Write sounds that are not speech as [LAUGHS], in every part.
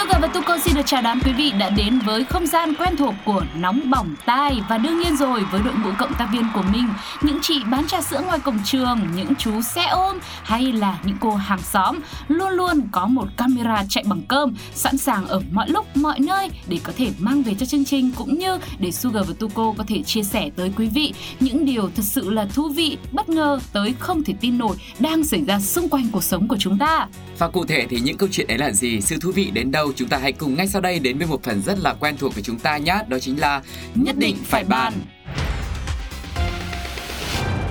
Sugar và Tuko xin được chào đón quý vị đã đến với không gian quen thuộc của Nóng Bỏng Tai. Và đương nhiên rồi với đội ngũ cộng tác viên của mình Những chị bán trà sữa ngoài cổng trường, những chú xe ôm hay là những cô hàng xóm Luôn luôn có một camera chạy bằng cơm sẵn sàng ở mọi lúc, mọi nơi để có thể mang về cho chương trình Cũng như để Sugar và Tuko có thể chia sẻ tới quý vị những điều thật sự là thú vị, bất ngờ tới không thể tin nổi đang xảy ra xung quanh cuộc sống của chúng ta. Và cụ thể thì những câu chuyện ấy là gì, sự thú vị đến đâu? Chúng ta hãy cùng ngay sau đây đến với một phần rất là quen thuộc của chúng ta nhé, đó chính là Nhất định phải bàn.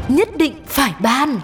Nhất định phải ban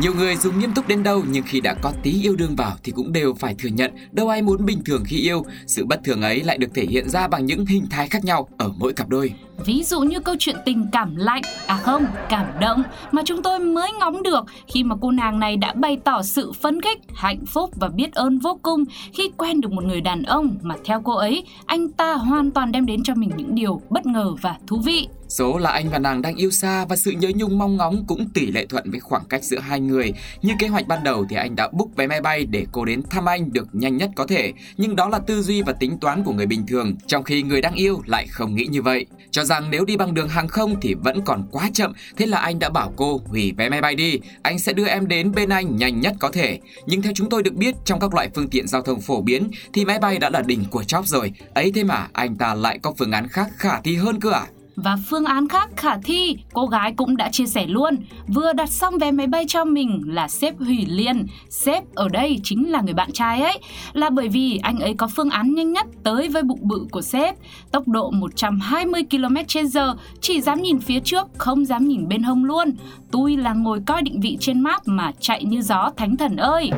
Nhiều người dùng nghiêm túc đến đâu nhưng khi đã có tí yêu đương vào thì cũng đều phải thừa nhận đâu ai muốn bình thường khi yêu. Sự bất thường ấy lại được thể hiện ra bằng những hình thái khác nhau ở mỗi cặp đôi. Ví dụ như câu chuyện tình cảm lạnh, à không, cảm động mà chúng tôi mới ngóng được khi mà cô nàng này đã bày tỏ sự phấn khích, hạnh phúc và biết ơn vô cùng khi quen được một người đàn ông mà theo cô ấy, anh ta hoàn toàn đem đến cho mình những điều bất ngờ và thú vị. Số là anh và nàng đang yêu xa và sự nhớ nhung mong ngóng cũng tỷ lệ thuận với khoảng cách giữa hai người. Như kế hoạch ban đầu thì anh đã book vé máy bay để cô đến thăm anh được nhanh nhất có thể. Nhưng đó là tư duy và tính toán của người bình thường, trong khi người đang yêu lại không nghĩ như vậy. Cho rằng nếu đi bằng đường hàng không thì vẫn còn quá chậm, thế là anh đã bảo cô hủy vé máy bay đi, anh sẽ đưa em đến bên anh nhanh nhất có thể. Nhưng theo chúng tôi được biết trong các loại phương tiện giao thông phổ biến thì máy bay đã là đỉnh của chóp rồi. Ấy thế mà anh ta lại có phương án khác khả thi hơn cơ à? Và phương án khác khả thi, cô gái cũng đã chia sẻ luôn. Vừa đặt xong vé máy bay cho mình là sếp hủy liền. Sếp ở đây chính là người bạn trai ấy. Là bởi vì anh ấy có phương án nhanh nhất tới với bụng bự của sếp. Tốc độ 120 km h chỉ dám nhìn phía trước, không dám nhìn bên hông luôn. Tôi là ngồi coi định vị trên map mà chạy như gió thánh thần ơi.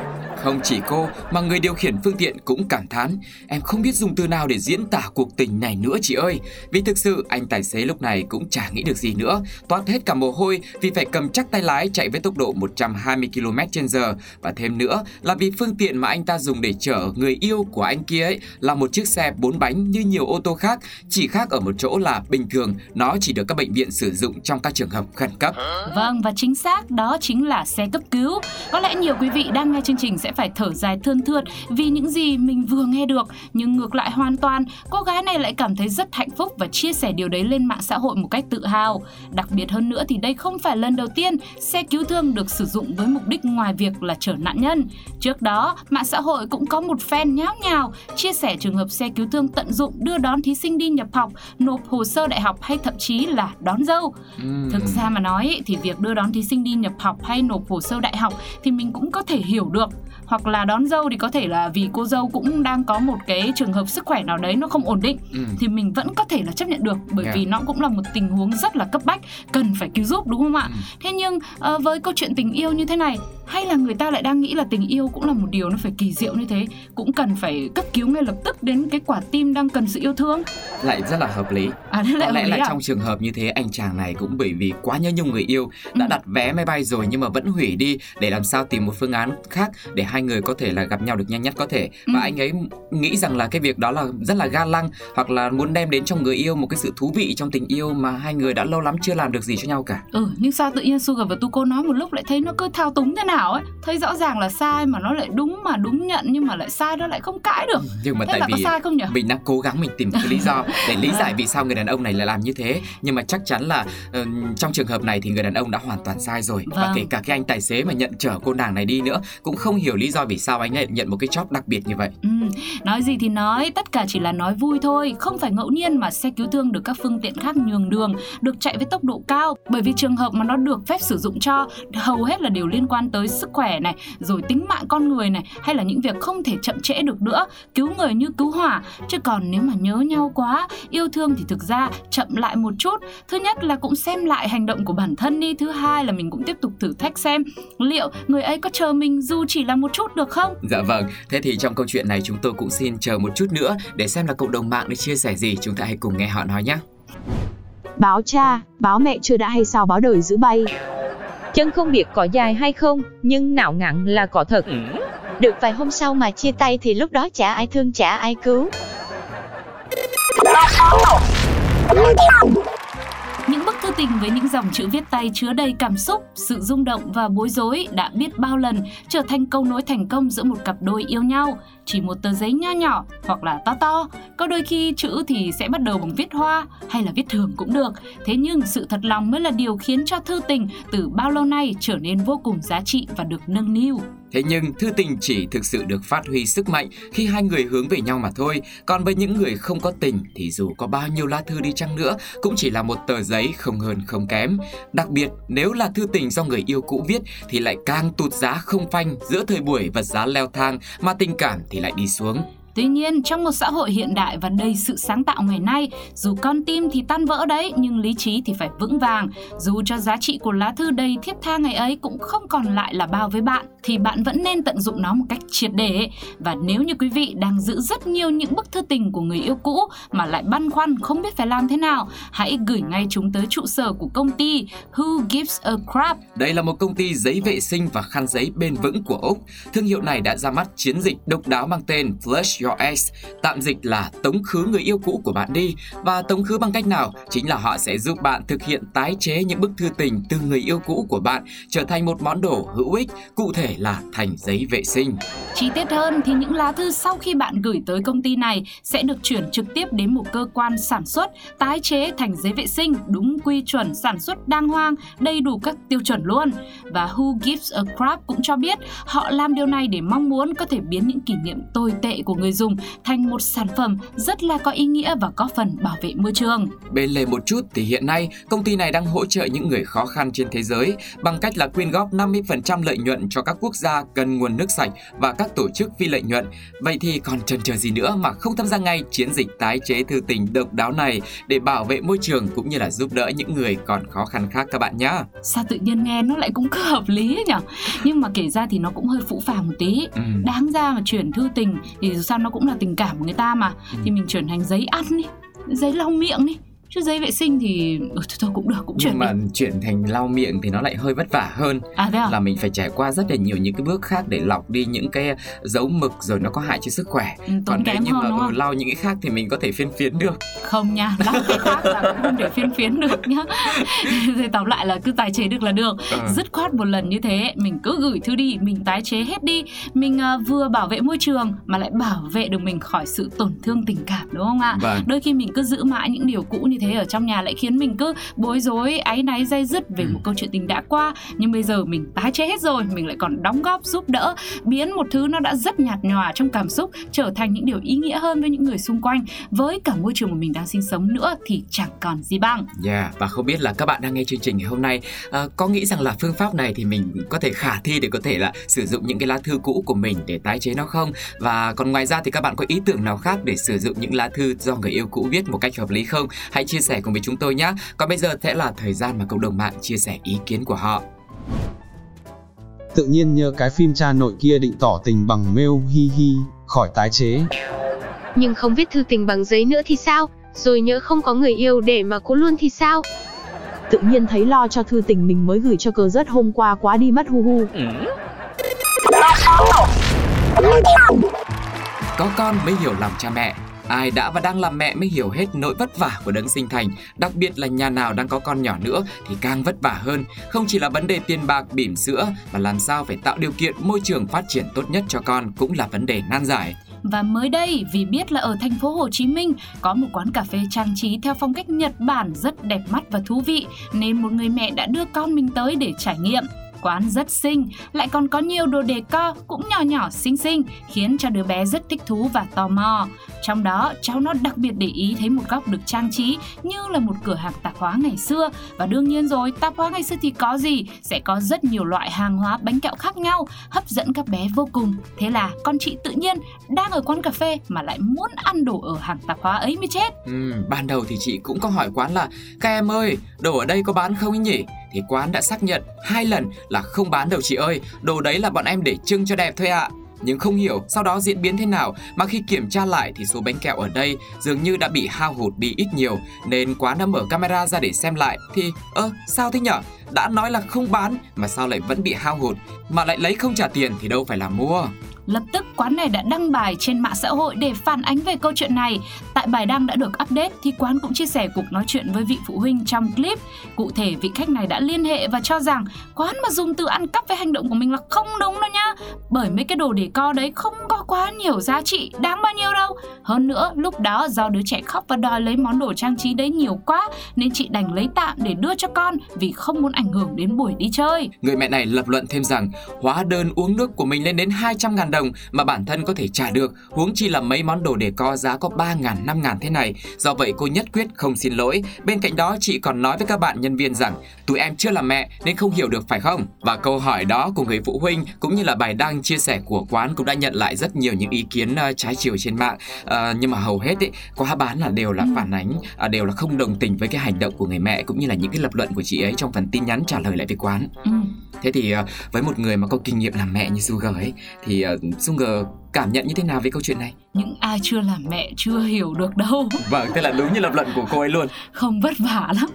Không chỉ cô mà người điều khiển phương tiện cũng cảm thán Em không biết dùng từ nào để diễn tả cuộc tình này nữa chị ơi Vì thực sự anh tài xế lúc này cũng chả nghĩ được gì nữa. Toát hết cả mồ hôi vì phải cầm chắc tay lái chạy với tốc độ 120 km h Và thêm nữa là vì phương tiện mà anh ta dùng để chở người yêu của anh kia ấy Là một chiếc xe bốn bánh như nhiều ô tô khác Chỉ khác ở một chỗ là bình thường. Nó chỉ được các bệnh viện sử dụng trong các trường hợp khẩn cấp. Vâng và chính xác đó chính là xe cấp cứu. Có lẽ nhiều quý vị đang nghe chương trình sẽ phải thở dài thơn thượt vì những gì mình vừa nghe được, nhưng ngược lại hoàn toàn, cô gái này lại cảm thấy rất hạnh phúc và chia sẻ điều đấy lên mạng xã hội một cách tự hào. Đặc biệt hơn nữa thì đây không phải lần đầu tiên xe cứu thương được sử dụng với mục đích ngoài việc là chở nạn nhân. Trước đó, mạng xã hội cũng có một fan nháo nhào chia sẻ trường hợp xe cứu thương tận dụng đưa đón thí sinh đi nhập học, nộp hồ sơ đại học hay thậm chí là đón dâu. Thực ra mà nói thì việc đưa đón thí sinh đi nhập học hay nộp hồ sơ đại học thì mình cũng có thể hiểu được hoặc là đón dâu thì có thể là vì cô dâu cũng đang có một cái trường hợp sức khỏe nào đấy nó không ổn định Ừ. thì mình vẫn có thể là chấp nhận được bởi Yeah. vì nó cũng là một tình huống rất là cấp bách cần phải cứu giúp đúng không ạ Ừ. thế nhưng ờ, với câu chuyện tình yêu như thế này hay là người ta lại đang nghĩ là tình yêu cũng là một điều nó phải kỳ diệu như thế cũng cần phải cấp cứu ngay lập tức đến cái quả tim đang cần sự yêu thương Lại rất là hợp lý à lại Có lẽ là à? trong trường hợp như thế anh chàng này cũng bởi vì quá nhớ nhung người yêu đã Ừ. đặt vé máy bay rồi nhưng mà vẫn hủy đi để làm sao tìm một phương án khác để hai người có thể là gặp nhau được nhanh nhất có thể và Ừ. anh ấy nghĩ rằng là cái việc đó là rất là ga lăng hoặc là muốn đem đến cho người yêu một cái sự thú vị trong tình yêu mà hai người đã lâu lắm chưa làm được gì cho nhau cả. Ừ, nhưng sao tự nhiên Sugar và Tuko nói một lúc lại thấy nó cứ thao túng thế nào ấy. Thấy rõ ràng là sai mà nó lại đúng mà đúng nhận nhưng mà lại sai nó lại không cãi được. Nhưng mà Thế tại là có vì sai không nhỉ? mình đang cố gắng mình tìm cái lý do [LAUGHS] để lý giải vì sao người đàn ông này lại làm như thế. Nhưng mà chắc chắn là ờ, trong trường hợp này thì người đàn ông đã hoàn toàn sai rồi. Và Vâng. kể cả cái anh tài xế mà nhận chở cô nàng này đi nữa cũng không hiểu lý do vì sao anh lại nhận một cái job đặc biệt như vậy. Ừ, nói gì thì nói, tất cả chỉ là nói vui thôi, không phải ngẫu nhiên mà xe cứu thương được các phương tiện khác nhường đường, được chạy với tốc độ cao, bởi vì trường hợp mà nó được phép sử dụng cho hầu hết là đều liên quan tới sức khỏe này, rồi tính mạng con người này, hay là những việc không thể chậm trễ được nữa, cứu người như cứu hỏa, chứ còn nếu mà nhớ nhau quá, yêu thương thì thực ra chậm lại một chút. Thứ nhất là cũng xem lại hành động của bản thân đi, thứ hai là mình cũng tiếp tục thử thách xem liệu người ấy có chờ mình dù chỉ là một chút được không? Dạ vâng, thế thì trong câu chuyện này chúng tôi cũng xin chờ một chút nữa để xem là cộng đồng mạng để chia sẻ gì, chúng ta hãy cùng nghe họ nói nhé. Báo cha, báo mẹ chưa đã hay sao báo đời giữ bay. Chân không biết có dài hay không, nhưng não ngắn là có thật. Được vài hôm sau mà chia tay thì lúc đó chả ai thương chả ai cứu. Tình với những dòng chữ viết tay chứa đầy cảm xúc, sự rung động và bối rối đã biết bao lần trở thành câu nối thành công giữa một cặp đôi yêu nhau. Chỉ một tờ giấy nho nhỏ hoặc là to to, có đôi khi chữ thì sẽ bắt đầu bằng viết hoa hay là viết thường cũng được. Thế nhưng sự thật lòng mới là điều khiến cho thư tình từ bao lâu nay trở nên vô cùng giá trị và được nâng niu. Thế nhưng thư tình chỉ thực sự được phát huy sức mạnh khi hai người hướng về nhau mà thôi. Còn với những người không có tình thì dù có bao nhiêu lá thư đi chăng nữa, cũng chỉ là một tờ giấy không hơn không kém. Đặc biệt, nếu là thư tình do người yêu cũ viết thì lại càng tụt giá không phanh giữa thời buổi vật giá leo thang, mà tình cảm thì lại đi xuống. Tuy nhiên, trong một xã hội hiện đại và đầy sự sáng tạo ngày nay, dù con tim thì tan vỡ đấy, nhưng lý trí thì phải vững vàng. Dù cho giá trị của lá thư đầy thiết tha ngày ấy cũng không còn lại là bao với bạn, thì bạn vẫn nên tận dụng nó một cách triệt để. Và nếu như quý vị đang giữ rất nhiều những bức thư tình của người yêu cũ mà lại băn khoăn không biết phải làm thế nào, hãy gửi ngay chúng tới trụ sở của công ty Who Gives a Crap. Đây là một công ty giấy vệ sinh và khăn giấy bền vững của Úc. Thương hiệu này đã ra mắt chiến dịch độc đáo mang tên Flush Your Ex, tạm dịch là tống khứ người yêu cũ của bạn đi. Và tống khứ bằng cách nào? Chính là họ sẽ giúp bạn thực hiện tái chế những bức thư tình từ người yêu cũ của bạn trở thành một món đồ hữu ích, cụ thể là thành giấy vệ sinh. Chi tiết hơn thì những lá thư sau khi bạn gửi tới công ty này sẽ được chuyển trực tiếp đến một cơ quan sản xuất, tái chế thành giấy vệ sinh đúng quy chuẩn sản xuất đang hoang đầy đủ các tiêu chuẩn luôn. Và Who Gives a Crap cũng cho biết họ làm điều này để mong muốn có thể biến những kỷ niệm tồi tệ của người dùng thành một sản phẩm rất là có ý nghĩa và có phần bảo vệ môi trường. Bên lề một chút thì hiện nay công ty này đang hỗ trợ những người khó khăn trên thế giới bằng cách là quyên góp 50% lợi nhuận cho các quốc gia cần nguồn nước sạch và các tổ chức phi lợi nhuận. Vậy thì còn chần chờ gì nữa mà không tham gia ngay chiến dịch tái chế thư tình độc đáo này để bảo vệ môi trường cũng như là giúp đỡ những người còn khó khăn khác các bạn nhé. Sao tự nhiên nghe nó lại cũng cứ hợp lý ấy nhỉ? Nhưng mà kể ra thì nó cũng hơi phũ phàng một tí. Ừ. Đáng ra mà chuyển thư tình thì dù sao nó cũng là tình cảm của người ta mà. Thì mình chuyển thành giấy ăn đi, giấy lau miệng đi. Chứ giấy vệ sinh thì ừ, thôi, thôi cũng được, cũng chuyển Nhưng mà đi. chuyển thành lau miệng thì nó lại hơi vất vả hơn À thế à? là mình phải trải qua rất là nhiều những cái bước khác để lọc đi những cái dấu mực rồi nó có hại cho sức khỏe. Ừ, Còn nếu kém như mà ừ, lau những cái khác thì mình có thể phiên phiến được. Không nha, lau cái khác là không thể phiên phiến được nhá. [LAUGHS] Thì tóm lại là cứ tái chế được là được. Ừ. Dứt khoát một lần như thế, mình cứ gửi thư đi, mình tái chế hết đi. Mình à, vừa bảo vệ môi trường mà lại bảo vệ được mình khỏi sự tổn thương tình cảm đúng không ạ? Vâng. Đôi khi mình cứ giữ mãi những điều cũ như thế ở trong nhà lại khiến mình cứ bối rối, áy náy, dây dứt về Ừ. một câu chuyện tình đã qua. Nhưng bây giờ mình tái chế hết rồi, mình lại còn đóng góp giúp đỡ, biến một thứ nó đã rất nhạt nhòa trong cảm xúc trở thành những điều ý nghĩa hơn với những người xung quanh, với cả môi trường mà mình đang sinh sống nữa thì chẳng còn gì bằng. Yeah, và không biết là các bạn đang nghe chương trình ngày hôm nay à, có nghĩ rằng là phương pháp này thì mình có thể khả thi để có thể là sử dụng những cái lá thư cũ của mình để tái chế nó không? Và còn ngoài ra thì các bạn có ý tưởng nào khác để sử dụng những lá thư do người yêu cũ viết một cách hợp lý không? Hãy chia sẻ cùng với chúng tôi nhé. Còn bây giờ sẽ là thời gian mà cộng đồng mạng chia sẻ ý kiến của họ. Tự nhiên nhớ cái phim cha nội kia định tỏ tình bằng mail hi hi, khỏi tái chế. nhưng không viết thư tình bằng giấy nữa thì sao? Rồi nhớ không có người yêu để mà cố luôn thì sao? Tự nhiên thấy lo cho thư tình mình mới gửi cho cờ rớt hôm qua quá đi mất hu hu. Có con mới hiểu lòng cha mẹ. Ai đã và đang làm mẹ mới hiểu hết nỗi vất vả của đấng sinh thành, đặc biệt là nhà nào đang có con nhỏ nữa thì càng vất vả hơn. Không chỉ là vấn đề tiền bạc, bỉm sữa mà làm sao phải tạo điều kiện môi trường phát triển tốt nhất cho con cũng là vấn đề nan giải. Và mới đây, vì biết là ở thành phố Hồ Chí Minh có một quán cà phê trang trí theo phong cách Nhật Bản rất đẹp mắt và thú vị, nên một người mẹ đã đưa con mình tới để trải nghiệm. Quán rất xinh, lại còn có nhiều đồ đề co cũng nhỏ nhỏ xinh xinh, khiến cho đứa bé rất thích thú và tò mò. Trong đó, cháu nó đặc biệt để ý thấy một góc được trang trí như là một cửa hàng tạp hóa ngày xưa. Và đương nhiên rồi, tạp hóa ngày xưa thì có gì? Sẽ có rất nhiều loại hàng hóa bánh kẹo khác nhau, hấp dẫn các bé vô cùng. Thế là con chị tự nhiên đang ở quán cà phê mà lại muốn ăn đồ ở hàng tạp hóa ấy mới chết. Ừ, ban đầu thì chị cũng có hỏi quán là Các em ơi, đồ ở đây có bán không ấy nhỉ? Thì quán đã xác nhận hai lần là không bán đâu chị ơi Đồ đấy là bọn em để trưng cho đẹp thôi ạ nhưng không hiểu sau đó diễn biến thế nào, mà khi kiểm tra lại thì số bánh kẹo ở đây dường như đã bị hao hụt đi ít nhiều nên quán đã mở camera ra để xem lại thì, ơ, sao thế nhở? Đã nói là không bán mà sao lại vẫn bị hao hụt mà lại lấy không trả tiền thì đâu phải là mua. Lập tức quán này đã đăng bài trên mạng xã hội để phản ánh về câu chuyện này. Tại bài đăng đã được update thì quán cũng chia sẻ cuộc nói chuyện với vị phụ huynh trong clip. Cụ thể vị khách này đã liên hệ và cho rằng quán mà dùng từ ăn cắp với hành động của mình là không đúng đâu nhá. Bởi mấy cái đồ để co đấy không có quá nhiều giá trị, đáng bao nhiêu đâu. Hơn nữa, lúc đó do đứa trẻ khóc và đòi lấy món đồ trang trí đấy nhiều quá nên chị đành lấy tạm để đưa cho con vì không muốn ảnh hưởng đến buổi đi chơi. Người mẹ này lập luận thêm rằng hóa đơn uống nước của mình lên đến 200 ngàn đồng mà bản thân có thể trả được, huống chi là mấy món đồ để co giá có 3 ngàn, 5 ngàn thế này. Do vậy cô nhất quyết không xin lỗi. Bên cạnh đó chị còn nói với các bạn nhân viên rằng tụi em chưa là mẹ nên không hiểu được phải không? Và câu hỏi đó của người phụ huynh cũng như là bài đăng chia sẻ của quán cũng đã nhận lại rất nhiều những ý kiến uh, trái chiều trên mạng. Uh, nhưng mà hầu hết ấy, quá bán là đều là phản ánh, uh, đều là không đồng tình với cái hành động của người mẹ cũng như là những cái lập luận của chị ấy trong phần tin nhắn trả lời lại với quán. Ừ. Thế thì ờ, với một người mà có kinh nghiệm làm mẹ như Sugar ấy, thì ờ, Sugar cảm nhận như thế nào về câu chuyện này? Những ai chưa làm mẹ chưa hiểu được đâu. Vâng, thế là đúng như lập luận của cô ấy luôn. Không vất vả lắm.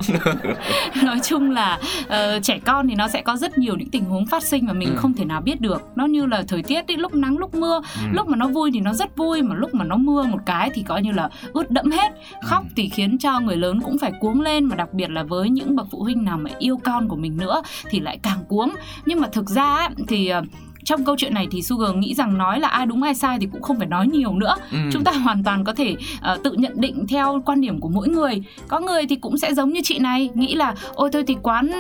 [LAUGHS] Nói chung là uh, trẻ con thì nó sẽ có rất nhiều những tình huống phát sinh mà mình Ừ. không thể nào biết được. Nó như là thời tiết ấy, lúc nắng lúc mưa, Ừ. lúc mà nó vui thì nó rất vui mà lúc mà nó mưa một cái thì coi như là ướt đẫm hết. Khóc Ừ. thì khiến cho người lớn cũng phải cuống lên mà đặc biệt là với những bậc phụ huynh nào mà yêu con của mình nữa thì lại càng cuống. Nhưng mà thực ra ấy, thì ờ, trong câu chuyện này thì Sugar nghĩ rằng nói là ai đúng ai sai thì cũng không phải nói nhiều nữa Ừ. chúng ta hoàn toàn có thể ờ, tự nhận định theo quan điểm của mỗi người có người thì cũng sẽ giống như chị này nghĩ là ôi thôi thì quán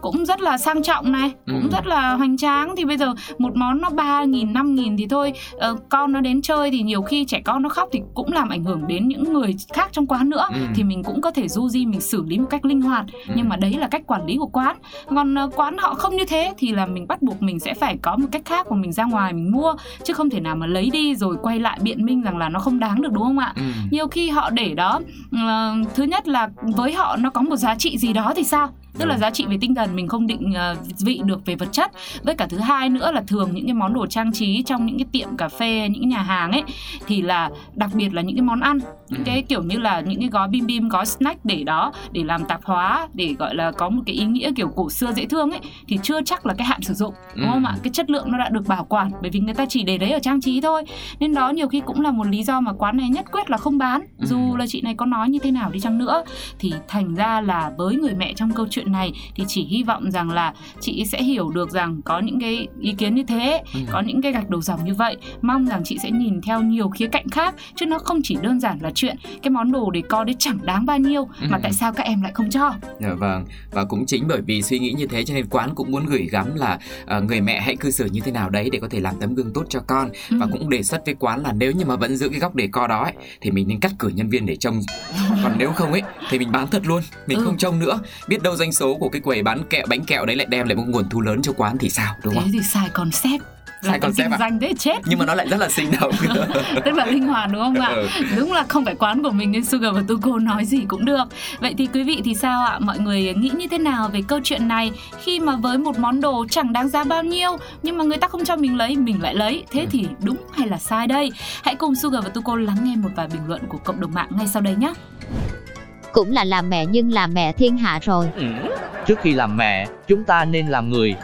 cũng rất là sang trọng này cũng Ừ. rất là hoành tráng thì bây giờ một món nó ba nghìn năm nghìn thì thôi ờ, con nó đến chơi thì nhiều khi trẻ con nó khóc thì cũng làm ảnh hưởng đến những người khác trong quán nữa Ừ. thì mình cũng có thể du di mình xử lý một cách linh hoạt Ừ. nhưng mà đấy là cách quản lý của quán còn ờ, quán họ không như thế thì là mình bắt buộc mình sẽ phải có một cách khác mà mình ra ngoài mình mua chứ không thể nào mà lấy đi rồi quay lại biện minh rằng là nó không đáng được đúng không ạ Ừ. nhiều khi họ để đó ờ, thứ nhất là với họ nó có một giá trị gì đó thì sao tức là Đúng. giá trị về tinh thần mình không định ờ, vị được về vật chất với cả thứ hai nữa là thường những cái món đồ trang trí trong những cái tiệm cà phê những nhà hàng ấy thì là đặc biệt là những cái món ăn những Ừ. cái kiểu như là những cái gói bim bim gói snack để đó để làm tạp hóa để gọi là có một cái ý nghĩa kiểu cổ xưa dễ thương ấy thì chưa chắc là cái hạn sử dụng đúng không Ừ. ạ cái chất lượng nó đã được bảo quản bởi vì người ta chỉ để đấy ở trang trí thôi nên đó nhiều khi cũng là một lý do mà quán này nhất quyết là không bán Ừ. dù là chị này có nói như thế nào đi chăng nữa thì thành ra là với người mẹ trong câu chuyện này thì chỉ hy vọng rằng là chị sẽ hiểu được rằng có những cái ý kiến như thế Ừ. có những cái gạch đầu dòng như vậy mong rằng chị sẽ nhìn theo nhiều khía cạnh khác chứ nó không chỉ đơn giản là chuyện cái món đồ để co đấy chẳng đáng bao nhiêu mà Ừ. tại sao các em lại không cho Dạ vâng, và cũng chính bởi vì suy nghĩ như thế cho nên quán cũng muốn gửi gắm là ờ, người mẹ hãy cư xử như thế nào đấy để có thể làm tấm gương tốt cho con và Ừ. cũng đề xuất với quán là nếu như mà vẫn giữ cái góc để co đó ấy, thì mình nên cắt cử nhân viên để trông còn nếu không ấy thì mình bán thật luôn mình Ừ. không trông nữa biết đâu doanh số của cái quầy bán kẹo bánh kẹo đấy lại đem lại một nguồn thu lớn cho quán thì sao đúng thế không thì sai concept Sai concept à? doanh thế chết nhưng mà nó lại rất là sinh động tức là linh hoạt đúng không ạ Ừ. đúng là không phải quán của mình nên Sugar và Tuko nói gì cũng được vậy thì quý vị thì sao ạ mọi người nghĩ như thế nào về câu chuyện này khi mà với một món đồ chẳng đáng giá bao nhiêu nhưng mà người ta không cho mình lấy mình lại lấy thế Ừ. thì đúng hay là sai đây hãy cùng Sugar và Tuko lắng nghe một vài bình luận của cộng đồng mạng ngay sau đây nhé cũng là làm mẹ nhưng là mẹ thiên hạ rồi Ừ. Trước khi làm mẹ, chúng ta nên làm người.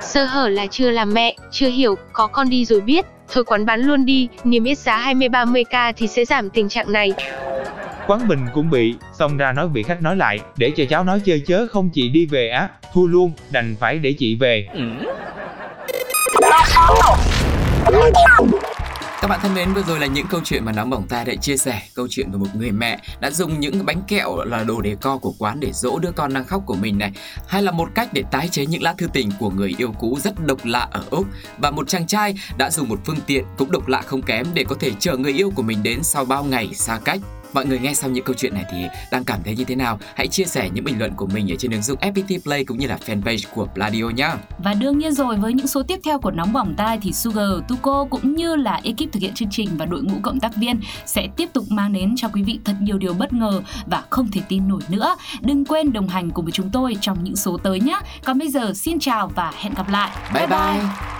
Sơ hở là chưa làm mẹ, chưa hiểu, có con đi rồi biết. Thôi quán bán luôn đi, niêm yết giá 20-30k thì sẽ giảm tình trạng này. Quán mình cũng bị, xong ra nói vị khách nói lại, để cho cháu nói chơi chớ không chị đi về á, thua luôn, đành phải để chị về. Ừ. Các bạn thân mến, vừa rồi là những câu chuyện mà Nóng Bỏng Tai đã chia sẻ. Câu chuyện của một người mẹ đã dùng những bánh kẹo là đồ đề co của quán để dỗ đứa con đang khóc của mình này. Hay là một cách để tái chế những lá thư tình của người yêu cũ rất độc lạ ở Úc. Và một chàng trai đã dùng một phương tiện cũng độc lạ không kém để có thể chờ người yêu của mình đến sau bao ngày xa cách. Mọi người nghe xong những câu chuyện này thì đang cảm thấy như thế nào? Hãy chia sẻ những bình luận của mình ở trên ứng dụng FPT Play cũng như là fanpage của Pladio nhé. Và đương nhiên rồi với những số tiếp theo của Nóng Bỏng Tai thì Sugar, Tuko cũng như là ekip thực hiện chương trình và đội ngũ cộng tác viên sẽ tiếp tục mang đến cho quý vị thật nhiều điều bất ngờ và không thể tin nổi nữa. Đừng quên đồng hành cùng với chúng tôi trong những số tới nhé. Còn bây giờ xin chào và hẹn gặp lại. bye. bye.